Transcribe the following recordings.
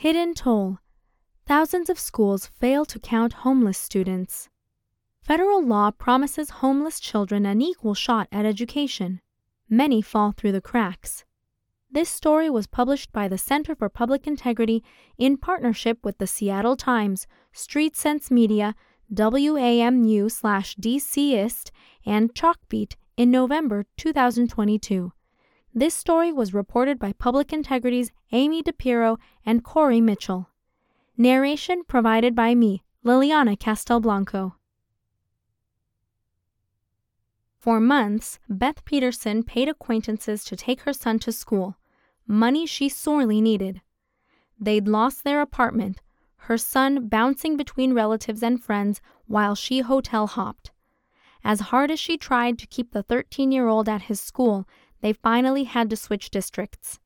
Hidden toll. Thousands of schools fail to count homeless students. Federal law promises homeless children an equal shot at education. Many fall through the cracks. This story was published by the Center for Public Integrity in partnership with the Seattle Times, Street Sense Media, WAMU/DCist, and Chalkbeat in November 2022. This story was reported by Public Integrity's Amy DiPierro and Corey Mitchell. Narration provided by me, Liliana Castelblanco. For months, Beth Peterson paid acquaintances to take her son to school, money she sorely needed. They'd lost their apartment, her son bouncing between relatives and friends while she hotel hopped. As hard as she tried to keep the 13 year old at his school, they finally had to switch districts.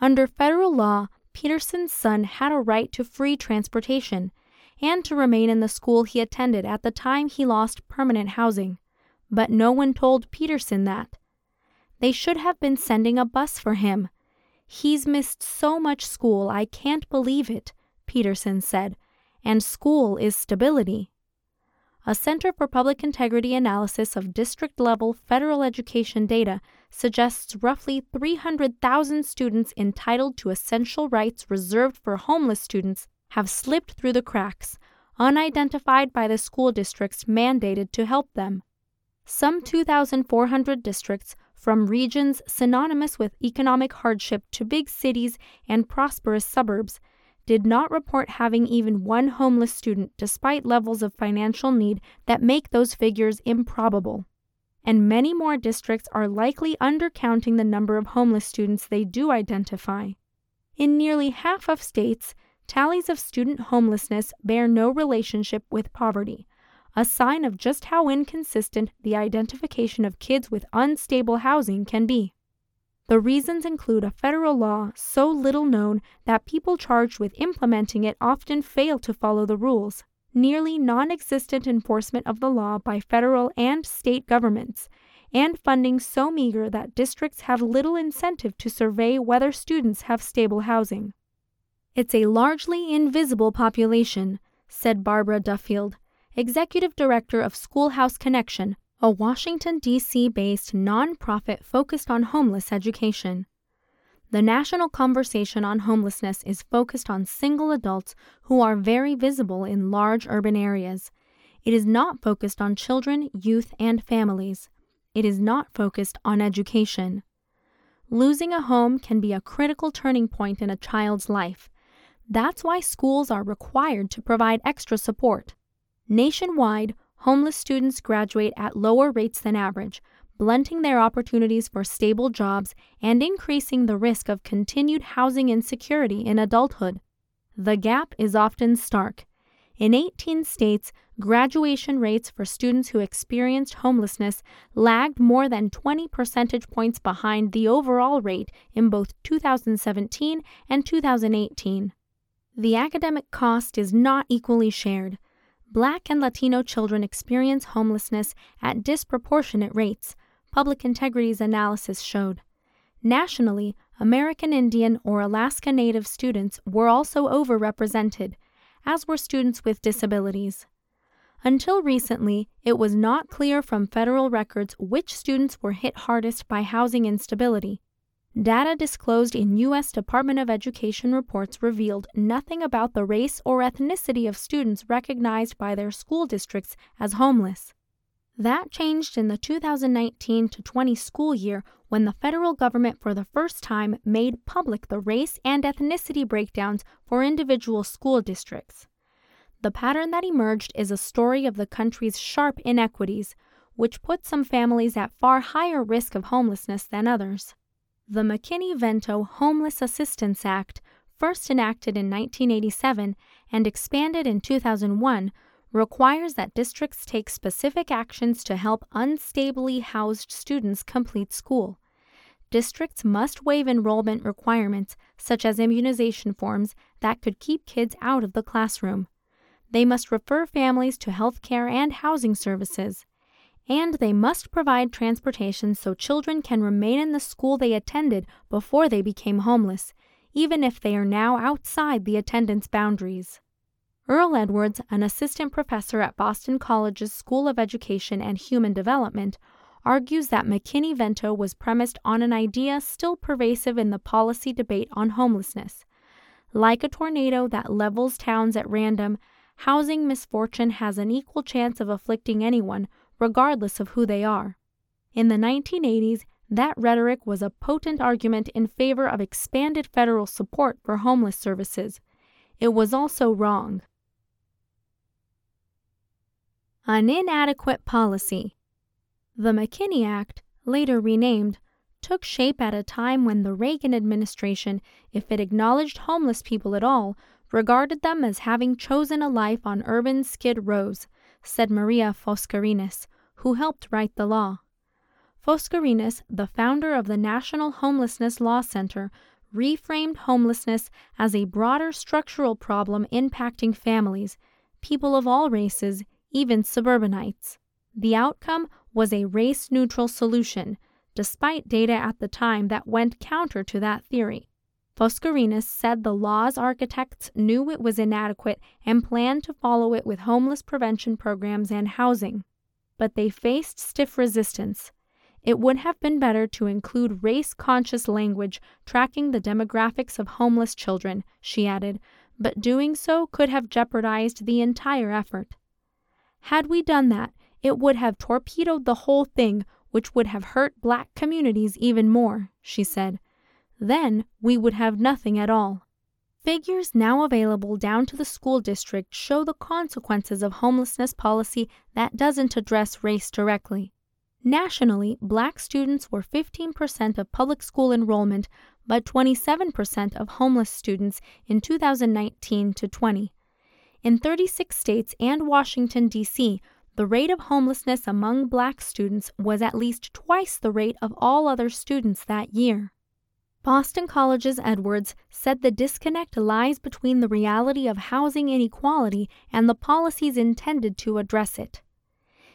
Under federal law, Peterson's son had a right to free transportation and to remain in the school he attended at the time he lost permanent housing. But no one told Peterson that. They should have been sending a bus for him. He's missed so much school, I can't believe it, Peterson said, and school is stability. A Center for Public Integrity analysis of district level federal education data suggests roughly 300,000 students entitled to essential rights reserved for homeless students have slipped through the cracks, unidentified by the school districts mandated to help them. Some 2,400 districts, from regions synonymous with economic hardship to big cities and prosperous suburbs, did not report having even one homeless student despite levels of financial need that make those figures improbable. And many more districts are likely undercounting the number of homeless students they do identify. In nearly half of states, tallies of student homelessness bear no relationship with poverty, a sign of just how inconsistent the identification of kids with unstable housing can be. The reasons include a federal law so little known that people charged with implementing it often fail to follow the rules, nearly non existent enforcement of the law by federal and state governments, and funding so meager that districts have little incentive to survey whether students have stable housing. It's a largely invisible population, said Barbara Duffield, executive director of Schoolhouse Connection, a Washington, D.C. based nonprofit focused on homeless education. The national conversation on homelessness is focused on single adults who are very visible in large urban areas. It is not focused on children, youth, and families. It is not focused on education. Losing a home can be a critical turning point in a child's life. That's why schools are required to provide extra support. Nationwide, homeless students graduate at lower rates than average, blunting their opportunities for stable jobs and increasing the risk of continued housing insecurity in adulthood. The gap is often stark. In 18 states, graduation rates for students who experienced homelessness lagged more than 20 percentage points behind the overall rate in both 2017 and 2018. The academic cost is not equally shared. Black and Latino children experience homelessness at disproportionate rates, Public Integrity's analysis showed. Nationally, American Indian or Alaska Native students were also overrepresented, as were students with disabilities. Until recently, it was not clear from federal records which students were hit hardest by housing instability. Data disclosed in U.S. Department of Education reports revealed nothing about the race or ethnicity of students recognized by their school districts as homeless. That changed in the 2019 to 20 school year when the federal government for the first time made public the race and ethnicity breakdowns for individual school districts. The pattern that emerged is a story of the country's sharp inequities, which put some families at far higher risk of homelessness than others. The McKinney-Vento Homeless Assistance Act, first enacted in 1987 and expanded in 2001, requires that districts take specific actions to help unstably housed students complete school. Districts must waive enrollment requirements, such as immunization forms, that could keep kids out of the classroom. They must refer families to health care and housing services and they must provide transportation so children can remain in the school they attended before they became homeless, even if they are now outside the attendance boundaries. Earl Edwards, an assistant professor at Boston College's School of Education and Human Development, argues that McKinney Vento was premised on an idea still pervasive in the policy debate on homelessness. Like a tornado that levels towns at random, housing misfortune has an equal chance of afflicting anyone, regardless of who they are. In the 1980s, that rhetoric was a potent argument in favor of expanded federal support for homeless services. It was also wrong. An inadequate policy. The McKinney Act, later renamed, took shape at a time when the Reagan administration, if it acknowledged homeless people at all, regarded them as having chosen a life on urban skid rows, said Maria Foscarinis, who helped write the law. Foscarinis, the founder of the National Homelessness Law Center, reframed homelessness as a broader structural problem impacting families, people of all races, even suburbanites. The outcome was a race neutral solution, despite data at the time that went counter to that theory. Foscarinis said the law's architects knew it was inadequate and planned to follow it with homeless prevention programs and housing. But they faced stiff resistance. It would have been better to include race conscious language tracking the demographics of homeless children, she added, but doing so could have jeopardized the entire effort. Had we done that, it would have torpedoed the whole thing, which would have hurt black communities even more, she said. Then we would have nothing at all. Figures now available down to the school district show the consequences of homelessness policy that doesn't address race directly. Nationally, black students were 15% of public school enrollment, but 27% of homeless students in 2019 to 20. In 36 states and Washington, D.C., the rate of homelessness among black students was at least twice the rate of all other students that year. Boston College's Edwards said the disconnect lies between the reality of housing inequality and the policies intended to address it.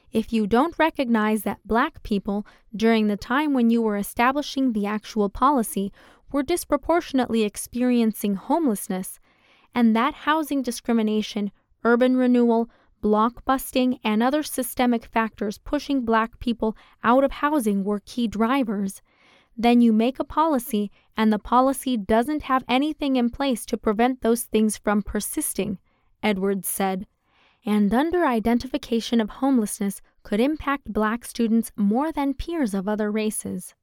If you don't recognize that black people, during the time when you were establishing the actual policy, were disproportionately experiencing homelessness, and that housing discrimination, urban renewal, blockbusting, and other systemic factors pushing black people out of housing were key drivers, then you make a policy and the policy doesn't have anything in place to prevent those things from persisting, Edwards said. And under identification of homelessness could impact black students more than peers of other races.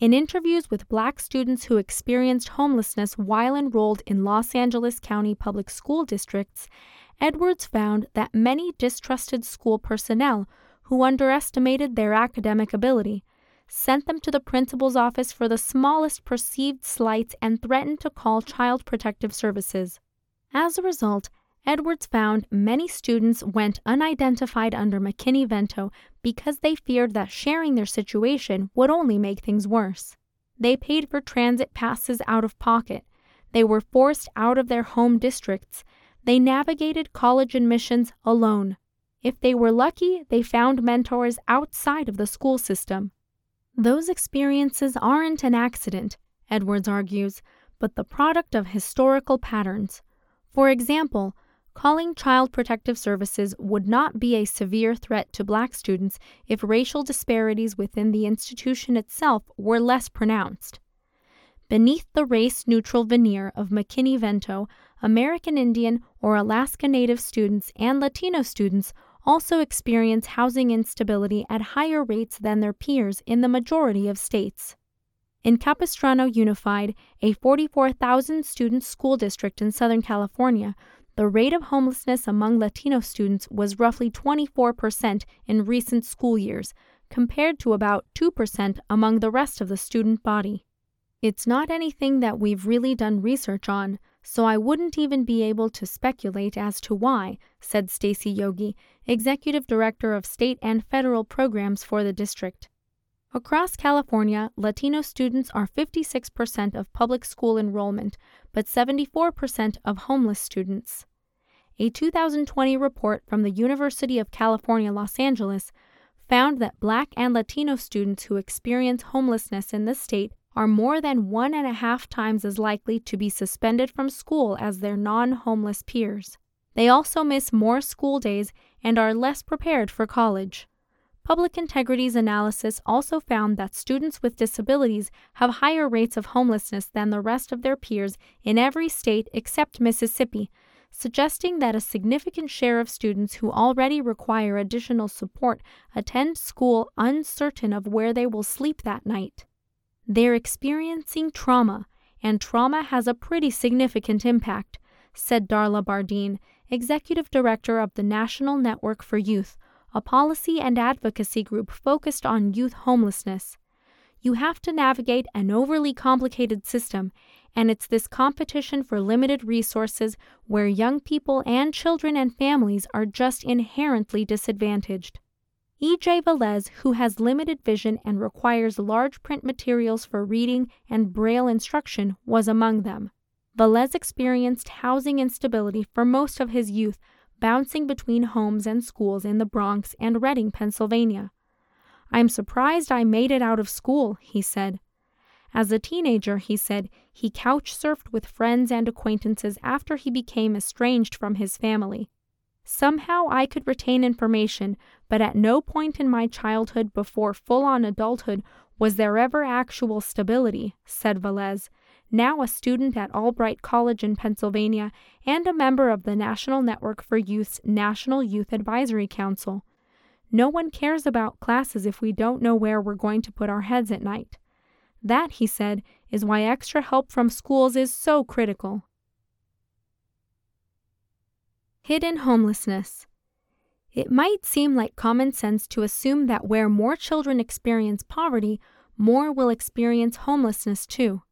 In interviews with black students who experienced homelessness while enrolled in Los Angeles County public school districts, Edwards found that many distrusted school personnel who underestimated their academic ability sent them to the principal's office for the smallest perceived slights and threatened to call Child Protective Services. As a result, Edwards found many students went unidentified under McKinney Vento because they feared that sharing their situation would only make things worse. They paid for transit passes out of pocket. They were forced out of their home districts. They navigated college admissions alone. If they were lucky, they found mentors outside of the school system. Those experiences aren't an accident, Edwards argues, but the product of historical patterns. For example, calling Child Protective Services would not be a severe threat to black students if racial disparities within the institution itself were less pronounced. Beneath the race neutral veneer of McKinney Vento, American Indian or Alaska Native students and Latino students also experience housing instability at higher rates than their peers in the majority of states. In Capistrano Unified, a 44,000 student school district in Southern California, the rate of homelessness among Latino students was roughly 24% in recent school years, compared to about 2% among the rest of the student body. It's not anything that we've really done research on, so I wouldn't even be able to speculate as to why, said Stacy Yogi, executive director of state and federal programs for the district. Across California, Latino students are 56% of public school enrollment, but 74% of homeless students. A 2020 report from the University of California, Los Angeles found that Black and Latino students who experience homelessness in the state are more than one and a half times as likely to be suspended from school as their non homeless peers. They also miss more school days and are less prepared for college. Public Integrity's analysis also found that students with disabilities have higher rates of homelessness than the rest of their peers in every state except Mississippi, suggesting that a significant share of students who already require additional support attend school uncertain of where they will sleep that night. They're experiencing trauma, and trauma has a pretty significant impact, said Darla Bardine, executive director of the National Network for Youth, a policy and advocacy group focused on youth homelessness. You have to navigate an overly complicated system, and it's this competition for limited resources where young people and children and families are just inherently disadvantaged. E.J. Velez, who has limited vision and requires large print materials for reading and braille instruction, was among them. Velez experienced housing instability for most of his youth bouncing between homes and schools in the Bronx and Reading, Pennsylvania. I'm surprised I made it out of school, he said. As a teenager, he said, he couch surfed with friends and acquaintances after he became estranged from his family. Somehow I could retain information, but at no point in my childhood before full on adulthood was there ever actual stability, said Velez, now a student at Albright College in Pennsylvania and a member of the National Network for Youth's National Youth Advisory Council. No one cares about classes if we don't know where we're going to put our heads at night. That, he said, is why extra help from schools is so critical. Hidden homelessness. It might seem like common sense to assume that where more children experience poverty, more will experience homelessness too.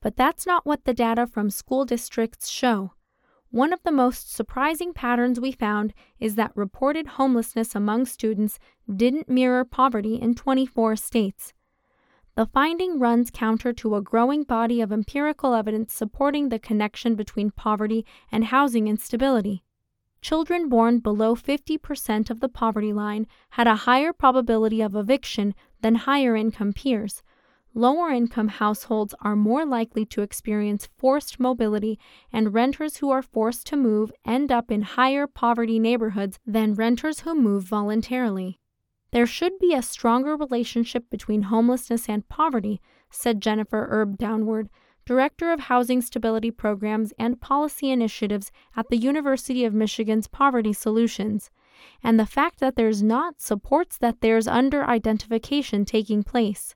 But that's not what the data from school districts show. One of the most surprising patterns we found is that reported homelessness among students didn't mirror poverty in 24 states. The finding runs counter to a growing body of empirical evidence supporting the connection between poverty and housing instability. Children born below 50% of the poverty line had a higher probability of eviction than higher income peers, lower income households are more likely to experience forced mobility, and renters who are forced to move end up in higher poverty neighborhoods than renters who move voluntarily. There should be a stronger relationship between homelessness and poverty, said Jennifer Erb Downward, Director of Housing Stability Programs and Policy Initiatives at the University of Michigan's Poverty Solutions. And the fact that there's not supports that there's under identification taking place.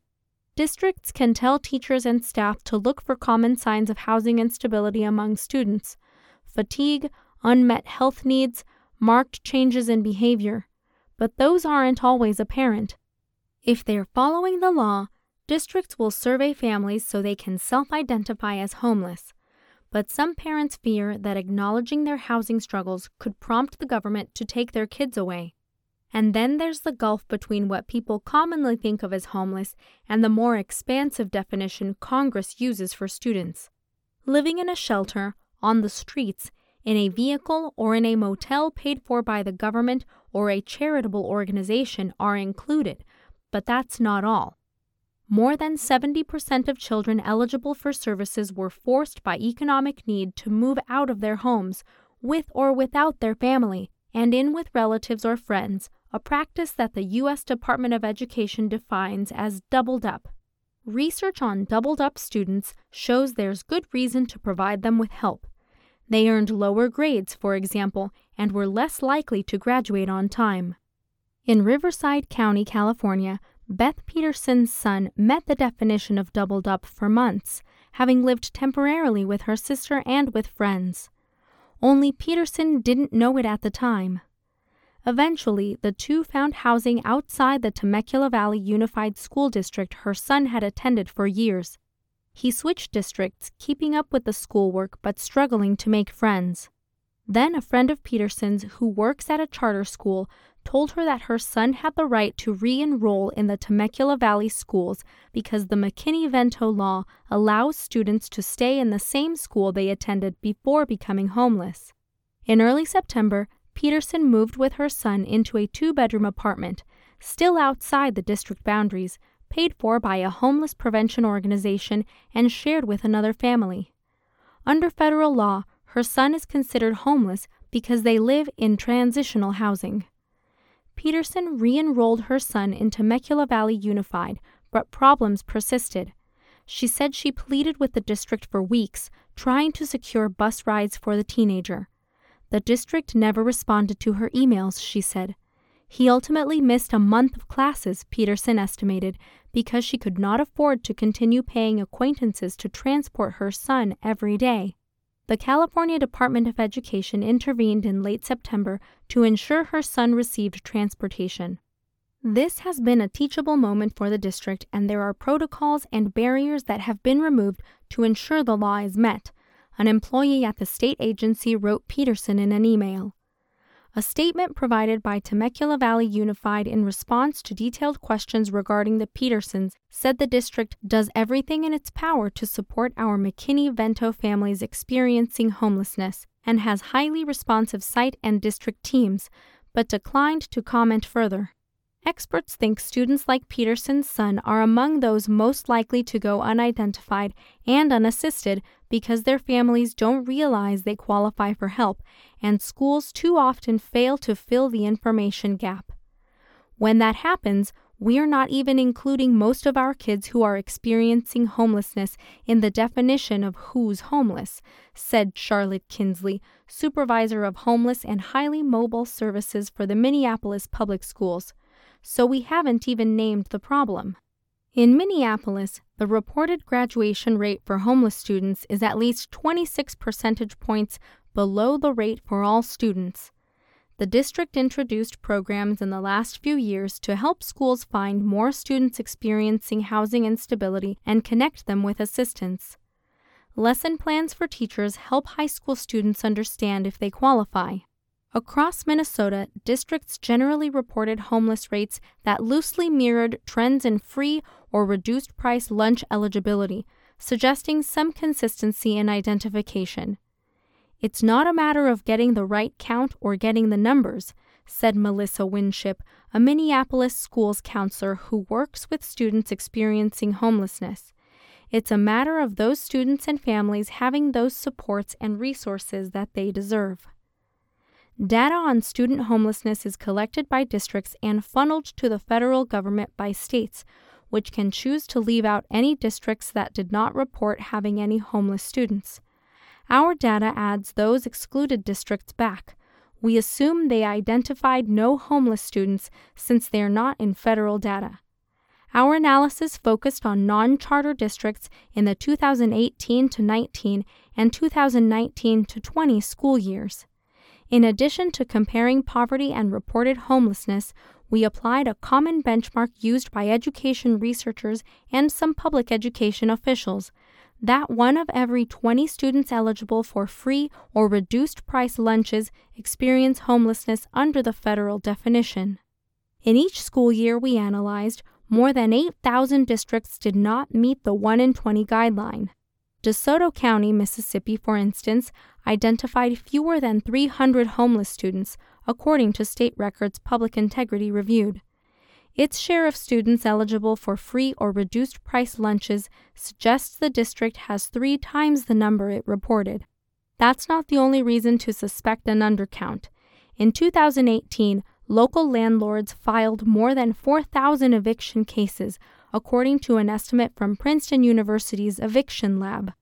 Districts can tell teachers and staff to look for common signs of housing instability among students fatigue, unmet health needs, marked changes in behavior. But those aren't always apparent. If they're following the law, districts will survey families so they can self identify as homeless. But some parents fear that acknowledging their housing struggles could prompt the government to take their kids away. And then there's the gulf between what people commonly think of as homeless and the more expansive definition Congress uses for students. Living in a shelter, on the streets, in a vehicle, or in a motel paid for by the government or a charitable organization are included, but that's not all. More than 70% of children eligible for services were forced by economic need to move out of their homes, with or without their family, and in with relatives or friends, a practice that the U.S. Department of Education defines as doubled up. Research on doubled up students shows there's good reason to provide them with help. They earned lower grades, for example, and were less likely to graduate on time. In Riverside County, California, Beth Peterson's son met the definition of doubled up for months, having lived temporarily with her sister and with friends. Only Peterson didn't know it at the time. Eventually, the two found housing outside the Temecula Valley Unified School District her son had attended for years. He switched districts, keeping up with the schoolwork but struggling to make friends. Then a friend of Peterson's who works at a charter school told her that her son had the right to re enroll in the Temecula Valley schools because the McKinney Vento law allows students to stay in the same school they attended before becoming homeless. In early September, Peterson moved with her son into a two bedroom apartment, still outside the district boundaries, paid for by a homeless prevention organization and shared with another family. Under federal law, her son is considered homeless because they live in transitional housing. Peterson re enrolled her son in Temecula Valley Unified, but problems persisted. She said she pleaded with the district for weeks, trying to secure bus rides for the teenager. The district never responded to her emails, she said. He ultimately missed a month of classes, Peterson estimated, because she could not afford to continue paying acquaintances to transport her son every day. The California Department of Education intervened in late September to ensure her son received transportation. This has been a teachable moment for the district, and there are protocols and barriers that have been removed to ensure the law is met, an employee at the state agency wrote Peterson in an email. A statement provided by Temecula Valley Unified in response to detailed questions regarding the Petersons said the district does everything in its power to support our McKinney Vento families experiencing homelessness and has highly responsive site and district teams, but declined to comment further. Experts think students like Peterson's son are among those most likely to go unidentified and unassisted because their families don't realize they qualify for help, and schools too often fail to fill the information gap. When that happens, we are not even including most of our kids who are experiencing homelessness in the definition of who's homeless, said Charlotte Kinsley, supervisor of homeless and highly mobile services for the Minneapolis Public Schools so we haven't even named the problem. In Minneapolis, the reported graduation rate for homeless students is at least 26 percentage points below the rate for all students. The district introduced programs in the last few years to help schools find more students experiencing housing instability and connect them with assistance. Lesson plans for teachers help high school students understand if they qualify. Across Minnesota, districts generally reported homeless rates that loosely mirrored trends in free or reduced price lunch eligibility, suggesting some consistency in identification. It's not a matter of getting the right count or getting the numbers, said Melissa Winship, a Minneapolis schools counselor who works with students experiencing homelessness. It's a matter of those students and families having those supports and resources that they deserve. Data on student homelessness is collected by districts and funneled to the federal government by states, which can choose to leave out any districts that did not report having any homeless students. Our data adds those excluded districts back. We assume they identified no homeless students since they are not in federal data. Our analysis focused on non charter districts in the 2018 to 19 and 2019 to 20 school years. In addition to comparing poverty and reported homelessness, we applied a common benchmark used by education researchers and some public education officials that one of every 20 students eligible for free or reduced price lunches experience homelessness under the federal definition. In each school year we analyzed, more than 8,000 districts did not meet the 1 in 20 guideline. DeSoto County, Mississippi, for instance, identified fewer than 300 homeless students, according to state records Public Integrity reviewed. Its share of students eligible for free or reduced price lunches suggests the district has three times the number it reported. That's not the only reason to suspect an undercount. In 2018, local landlords filed more than 4,000 eviction cases, according to an estimate from Princeton University's Eviction Lab.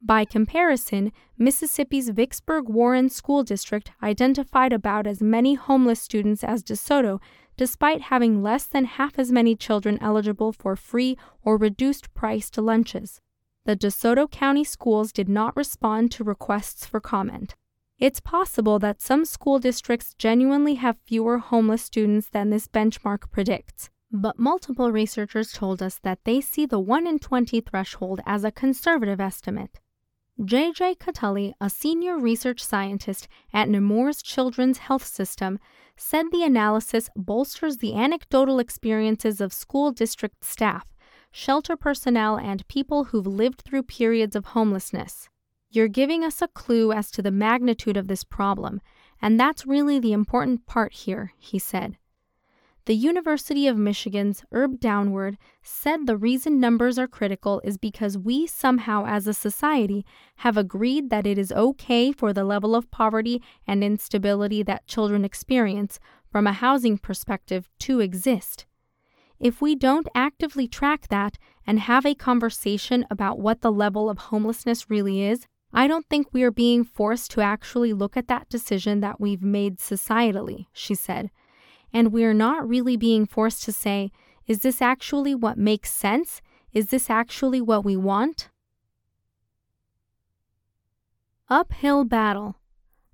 By comparison, Mississippi's Vicksburg Warren School District identified about as many homeless students as DeSoto, despite having less than half as many children eligible for free or reduced priced lunches. The DeSoto County schools did not respond to requests for comment. It's possible that some school districts genuinely have fewer homeless students than this benchmark predicts but multiple researchers told us that they see the 1 in 20 threshold as a conservative estimate. J.J. Cutuli, a senior research scientist at Nemours Children's Health System, said the analysis bolsters the anecdotal experiences of school district staff, shelter personnel, and people who've lived through periods of homelessness. You're giving us a clue as to the magnitude of this problem, and that's really the important part here, he said. The University of Michigan's Erb Downward said the reason numbers are critical is because we somehow, as a society, have agreed that it is okay for the level of poverty and instability that children experience from a housing perspective to exist. If we don't actively track that and have a conversation about what the level of homelessness really is, I don't think we are being forced to actually look at that decision that we've made societally, she said and we're not really being forced to say, is this actually what makes sense? Is this actually what we want? Uphill battle.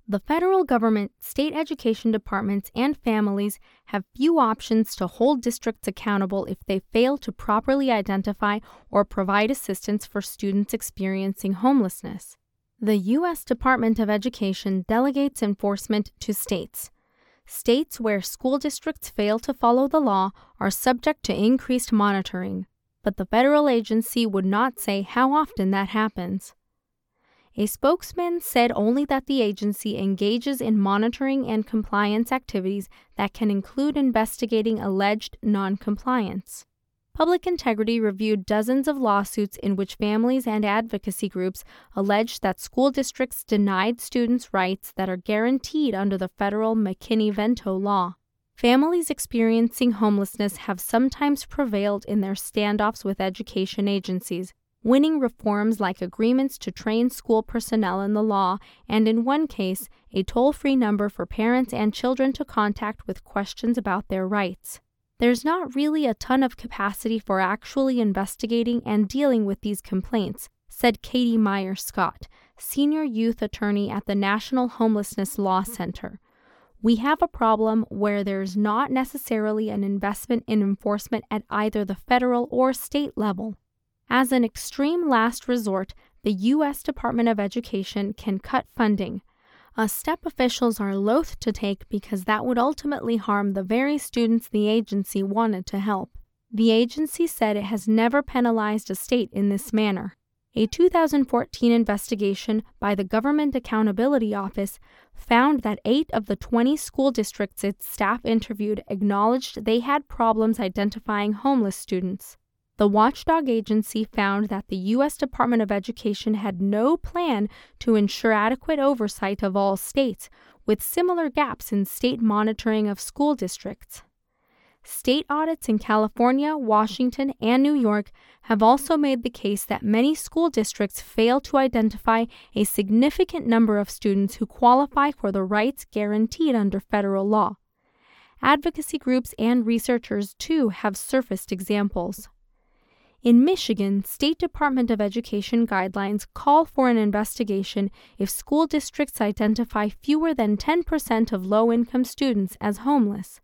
The federal government, state education departments, and families have few options to hold districts accountable if they fail to properly identify or provide assistance for students experiencing homelessness. The U.S. Department of Education delegates enforcement to states. States where school districts fail to follow the law are subject to increased monitoring, but the federal agency would not say how often that happens. A spokesman said only that the agency engages in monitoring and compliance activities that can include investigating alleged noncompliance. Public Integrity reviewed dozens of lawsuits in which families and advocacy groups alleged that school districts denied students rights that are guaranteed under the federal McKinney Vento law. Families experiencing homelessness have sometimes prevailed in their standoffs with education agencies, winning reforms like agreements to train school personnel in the law, and in one case, a toll free number for parents and children to contact with questions about their rights there's not really a ton of capacity for actually investigating and dealing with these complaints, said Katie Meyer Scott, senior youth attorney at the National Homelessness Law Center. We have a problem where there's not necessarily an investment in enforcement at either the federal or state level. As an extreme last resort, the U.S. Department of Education can cut funding, a step officials are loath to take because that would ultimately harm the very students the agency wanted to help. The agency said it has never penalized a state in this manner. A 2014 investigation by the Government Accountability Office found that eight of the 20 school districts its staff interviewed acknowledged they had problems identifying homeless students. The watchdog agency found that the U.S. Department of Education had no plan to ensure adequate oversight of all states, with similar gaps in state monitoring of school districts. State audits in California, Washington, and New York have also made the case that many school districts fail to identify a significant number of students who qualify for the rights guaranteed under federal law. Advocacy groups and researchers, too, have surfaced examples. In Michigan, State Department of Education guidelines call for an investigation if school districts identify fewer than 10% of low income students as homeless.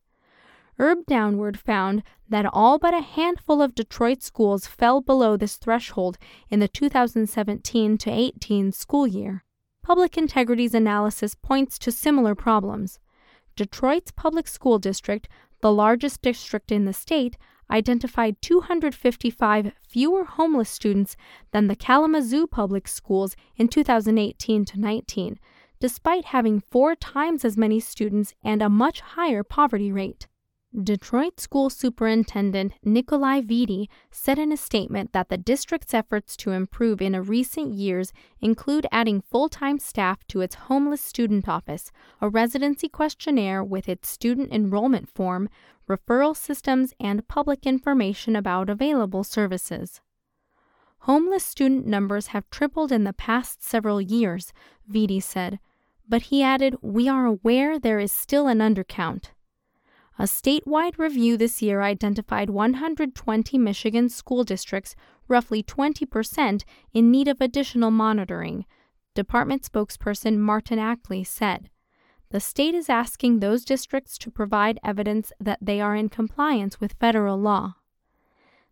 Erb Downward found that all but a handful of Detroit schools fell below this threshold in the 2017 to 18 school year. Public Integrity's analysis points to similar problems. Detroit's public school district, the largest district in the state, identified 255 fewer homeless students than the Kalamazoo Public Schools in 2018 to 19, despite having four times as many students and a much higher poverty rate. Detroit School Superintendent Nikolai Vitti said in a statement that the district's efforts to improve in recent years include adding full time staff to its homeless student office, a residency questionnaire with its student enrollment form, referral systems, and public information about available services. Homeless student numbers have tripled in the past several years, Vitti said, but he added, We are aware there is still an undercount. A statewide review this year identified 120 Michigan school districts, roughly 20%, in need of additional monitoring, department spokesperson Martin Ackley said. The state is asking those districts to provide evidence that they are in compliance with federal law.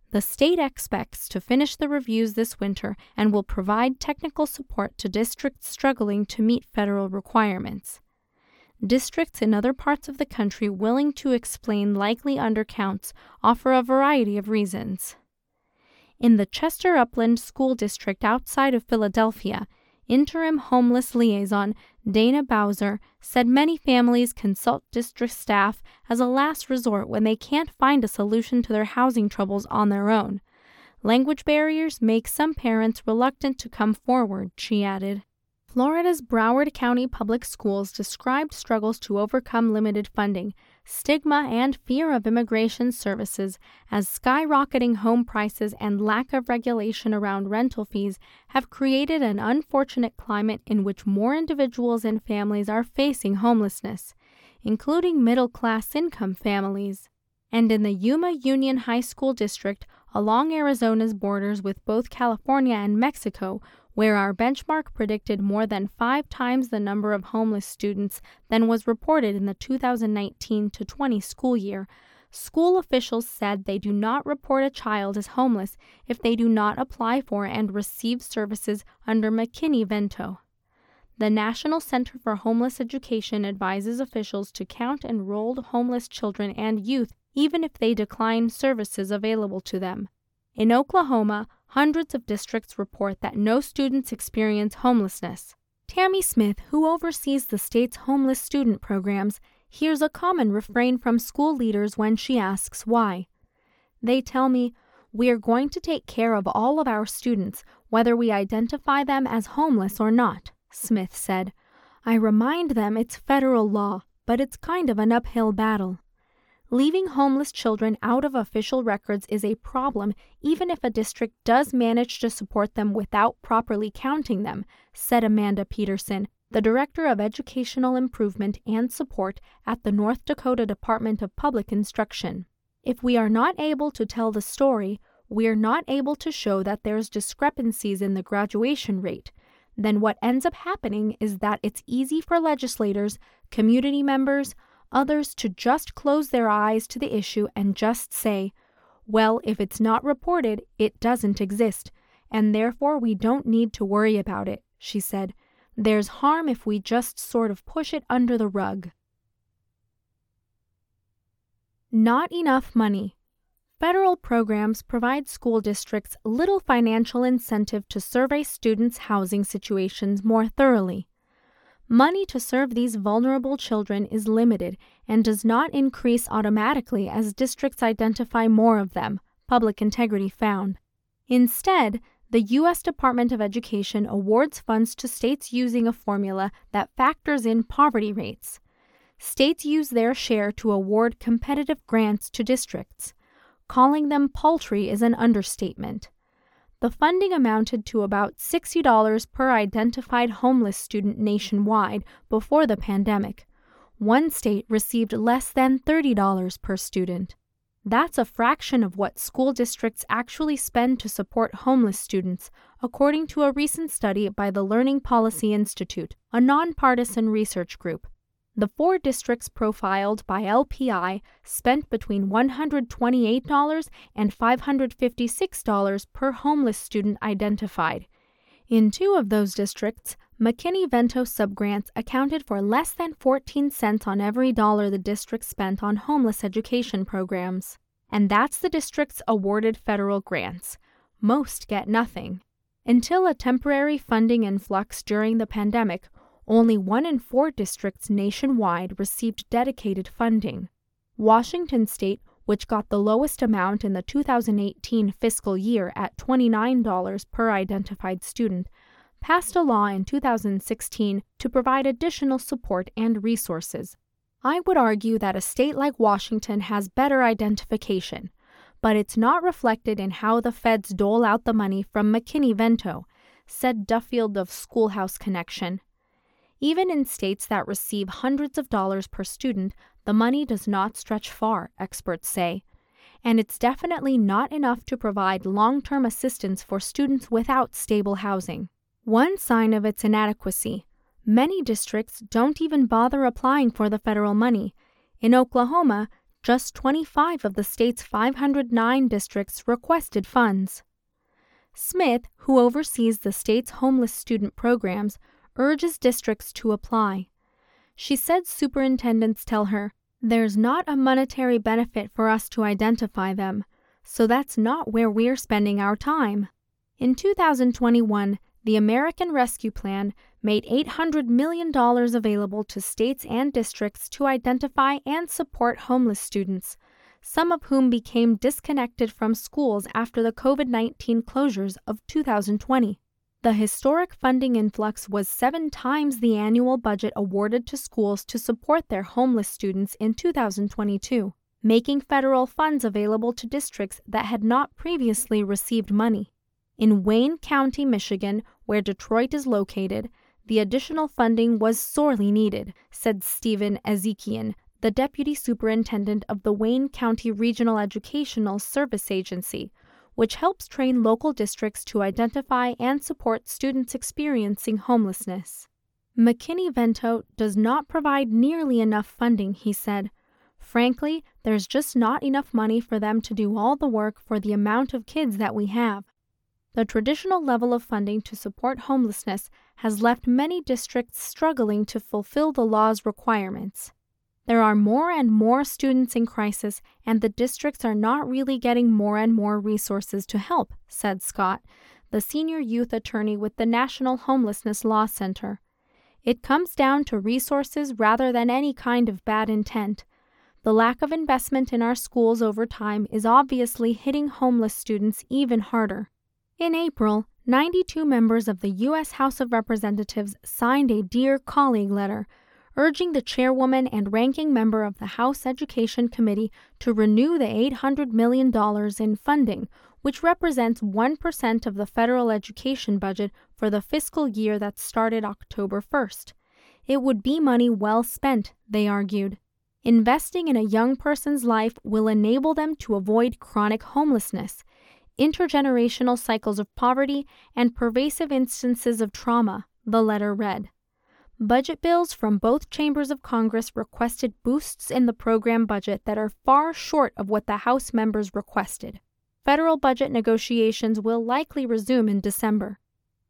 The state expects to finish the reviews this winter and will provide technical support to districts struggling to meet federal requirements districts in other parts of the country willing to explain likely undercounts offer a variety of reasons. In the Chester Upland School District outside of Philadelphia, interim homeless liaison Dana Bowser said many families consult district staff as a last resort when they can't find a solution to their housing troubles on their own. Language barriers make some parents reluctant to come forward, she added. Florida's Broward County Public Schools described struggles to overcome limited funding, stigma, and fear of immigration services as skyrocketing home prices and lack of regulation around rental fees have created an unfortunate climate in which more individuals and families are facing homelessness, including middle class income families. And in the Yuma Union High School District, along Arizona's borders with both California and Mexico, where our benchmark predicted more than five times the number of homeless students than was reported in the 2019 to 20 school year, school officials said they do not report a child as homeless if they do not apply for and receive services under McKinney-Vento. The National Center for Homeless Education advises officials to count enrolled homeless children and youth even if they decline services available to them. In Oklahoma, hundreds of districts report that no students experience homelessness. Tammy Smith, who oversees the state's homeless student programs, hears a common refrain from school leaders when she asks why. They tell me, We are going to take care of all of our students, whether we identify them as homeless or not, Smith said. I remind them it's federal law, but it's kind of an uphill battle. Leaving homeless children out of official records is a problem even if a district does manage to support them without properly counting them, said Amanda Peterson, the Director of Educational Improvement and Support at the North Dakota Department of Public Instruction. If we are not able to tell the story, we are not able to show that there's discrepancies in the graduation rate, then what ends up happening is that it's easy for legislators, community members, others to just close their eyes to the issue and just say, well, if it's not reported, it doesn't exist, and therefore we don't need to worry about it, she said. There's harm if we just sort of push it under the rug. Not enough money. Federal programs provide school districts little financial incentive to survey students' housing situations more thoroughly. Money to serve these vulnerable children is limited and does not increase automatically as districts identify more of them, Public Integrity found. Instead, the U.S. Department of Education awards funds to states using a formula that factors in poverty rates. States use their share to award competitive grants to districts. Calling them paltry is an understatement. The funding amounted to about $60 per identified homeless student nationwide before the pandemic. One state received less than $30 per student. That's a fraction of what school districts actually spend to support homeless students, according to a recent study by the Learning Policy Institute, a nonpartisan research group. The four districts profiled by LPI spent between $128 and $556 per homeless student identified. In two of those districts, McKinney-Vento subgrants accounted for less than 14 cents on every dollar the district spent on homeless education programs. And that's the district's awarded federal grants. Most get nothing. Until a temporary funding influx during the pandemic only one in four districts nationwide received dedicated funding. Washington state, which got the lowest amount in the 2018 fiscal year at $29 per identified student, passed a law in 2016 to provide additional support and resources. I would argue that a state like Washington has better identification, but it's not reflected in how the feds dole out the money from McKinney-Vento, said Duffield of Schoolhouse Connection. Even in states that receive hundreds of dollars per student, the money does not stretch far, experts say. And it's definitely not enough to provide long term assistance for students without stable housing. One sign of its inadequacy many districts don't even bother applying for the federal money. In Oklahoma, just 25 of the state's 509 districts requested funds. Smith, who oversees the state's homeless student programs, urges districts to apply. She said superintendents tell her, There's not a monetary benefit for us to identify them, so that's not where we're spending our time. In 2021, the American Rescue Plan made $800 million available to states and districts to identify and support homeless students, some of whom became disconnected from schools after the COVID 19 closures of 2020. The historic funding influx was seven times the annual budget awarded to schools to support their homeless students in 2022, making federal funds available to districts that had not previously received money. In Wayne County, Michigan, where Detroit is located, the additional funding was sorely needed, said Stephen Ezekian, the deputy superintendent of the Wayne County Regional Educational Service Agency, which helps train local districts to identify and support students experiencing homelessness. McKinney-Vento does not provide nearly enough funding, he said. Frankly, there's just not enough money for them to do all the work for the amount of kids that we have. The traditional level of funding to support homelessness has left many districts struggling to fulfill the law's requirements. There are more and more students in crisis, and the districts are not really getting more and more resources to help, said Scott, the senior youth attorney with the National Homelessness Law Center. It comes down to resources rather than any kind of bad intent. The lack of investment in our schools over time is obviously hitting homeless students even harder. In April, 92 members of the U.S. House of Representatives signed a Dear Colleague letter urging the chairwoman and ranking member of the House Education Committee to renew the $800 million in funding, which represents 1% of the federal education budget for the fiscal year that started October 1st. It would be money well spent, they argued. Investing in a young person's life will enable them to avoid chronic homelessness, intergenerational cycles of poverty, and pervasive instances of trauma, the letter read. Budget bills from both chambers of Congress requested boosts in the program budget that are far short of what the House members requested. Federal budget negotiations will likely resume in December.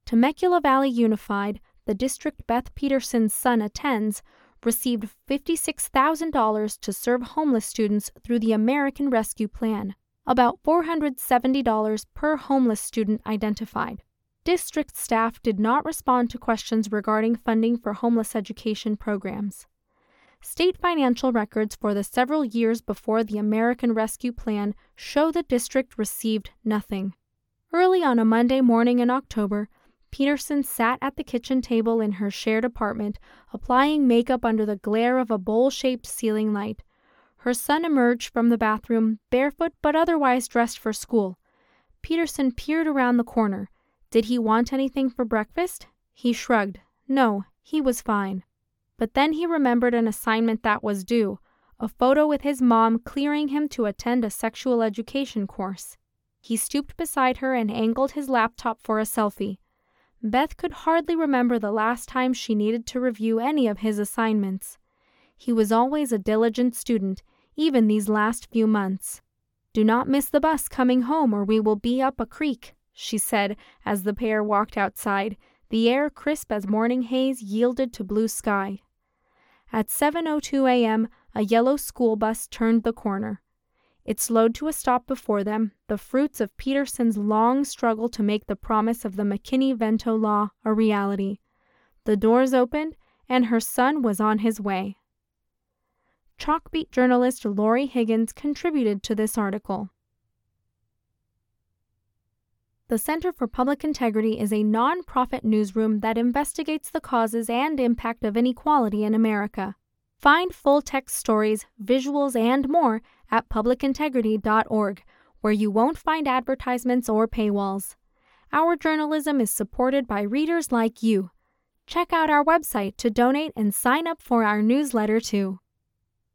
Temecula Valley Unified, the district Beth Peterson's son attends, received $56,000 to serve homeless students through the American Rescue Plan, about $470 per homeless student identified. District staff did not respond to questions regarding funding for homeless education programs. State financial records for the several years before the American Rescue Plan show the district received nothing. Early on a Monday morning in October, Peterson sat at the kitchen table in her shared apartment, applying makeup under the glare of a bowl shaped ceiling light. Her son emerged from the bathroom, barefoot but otherwise dressed for school. Peterson peered around the corner. Did he want anything for breakfast? He shrugged. No, he was fine. But then he remembered an assignment that was due a photo with his mom clearing him to attend a sexual education course. He stooped beside her and angled his laptop for a selfie. Beth could hardly remember the last time she needed to review any of his assignments. He was always a diligent student, even these last few months. Do not miss the bus coming home, or we will be up a creek she said as the pair walked outside, the air crisp as morning haze yielded to blue sky. At 7:02 a.m., a yellow school bus turned the corner. It slowed to a stop before them, the fruits of Peterson's long struggle to make the promise of the McKinney-Vento law a reality. The doors opened, and her son was on his way. Chalkbeat journalist Lori Higgins contributed to this article. The Center for Public Integrity is a nonprofit newsroom that investigates the causes and impact of inequality in America. Find full text stories, visuals, and more at publicintegrity.org, where you won't find advertisements or paywalls. Our journalism is supported by readers like you. Check out our website to donate and sign up for our newsletter too.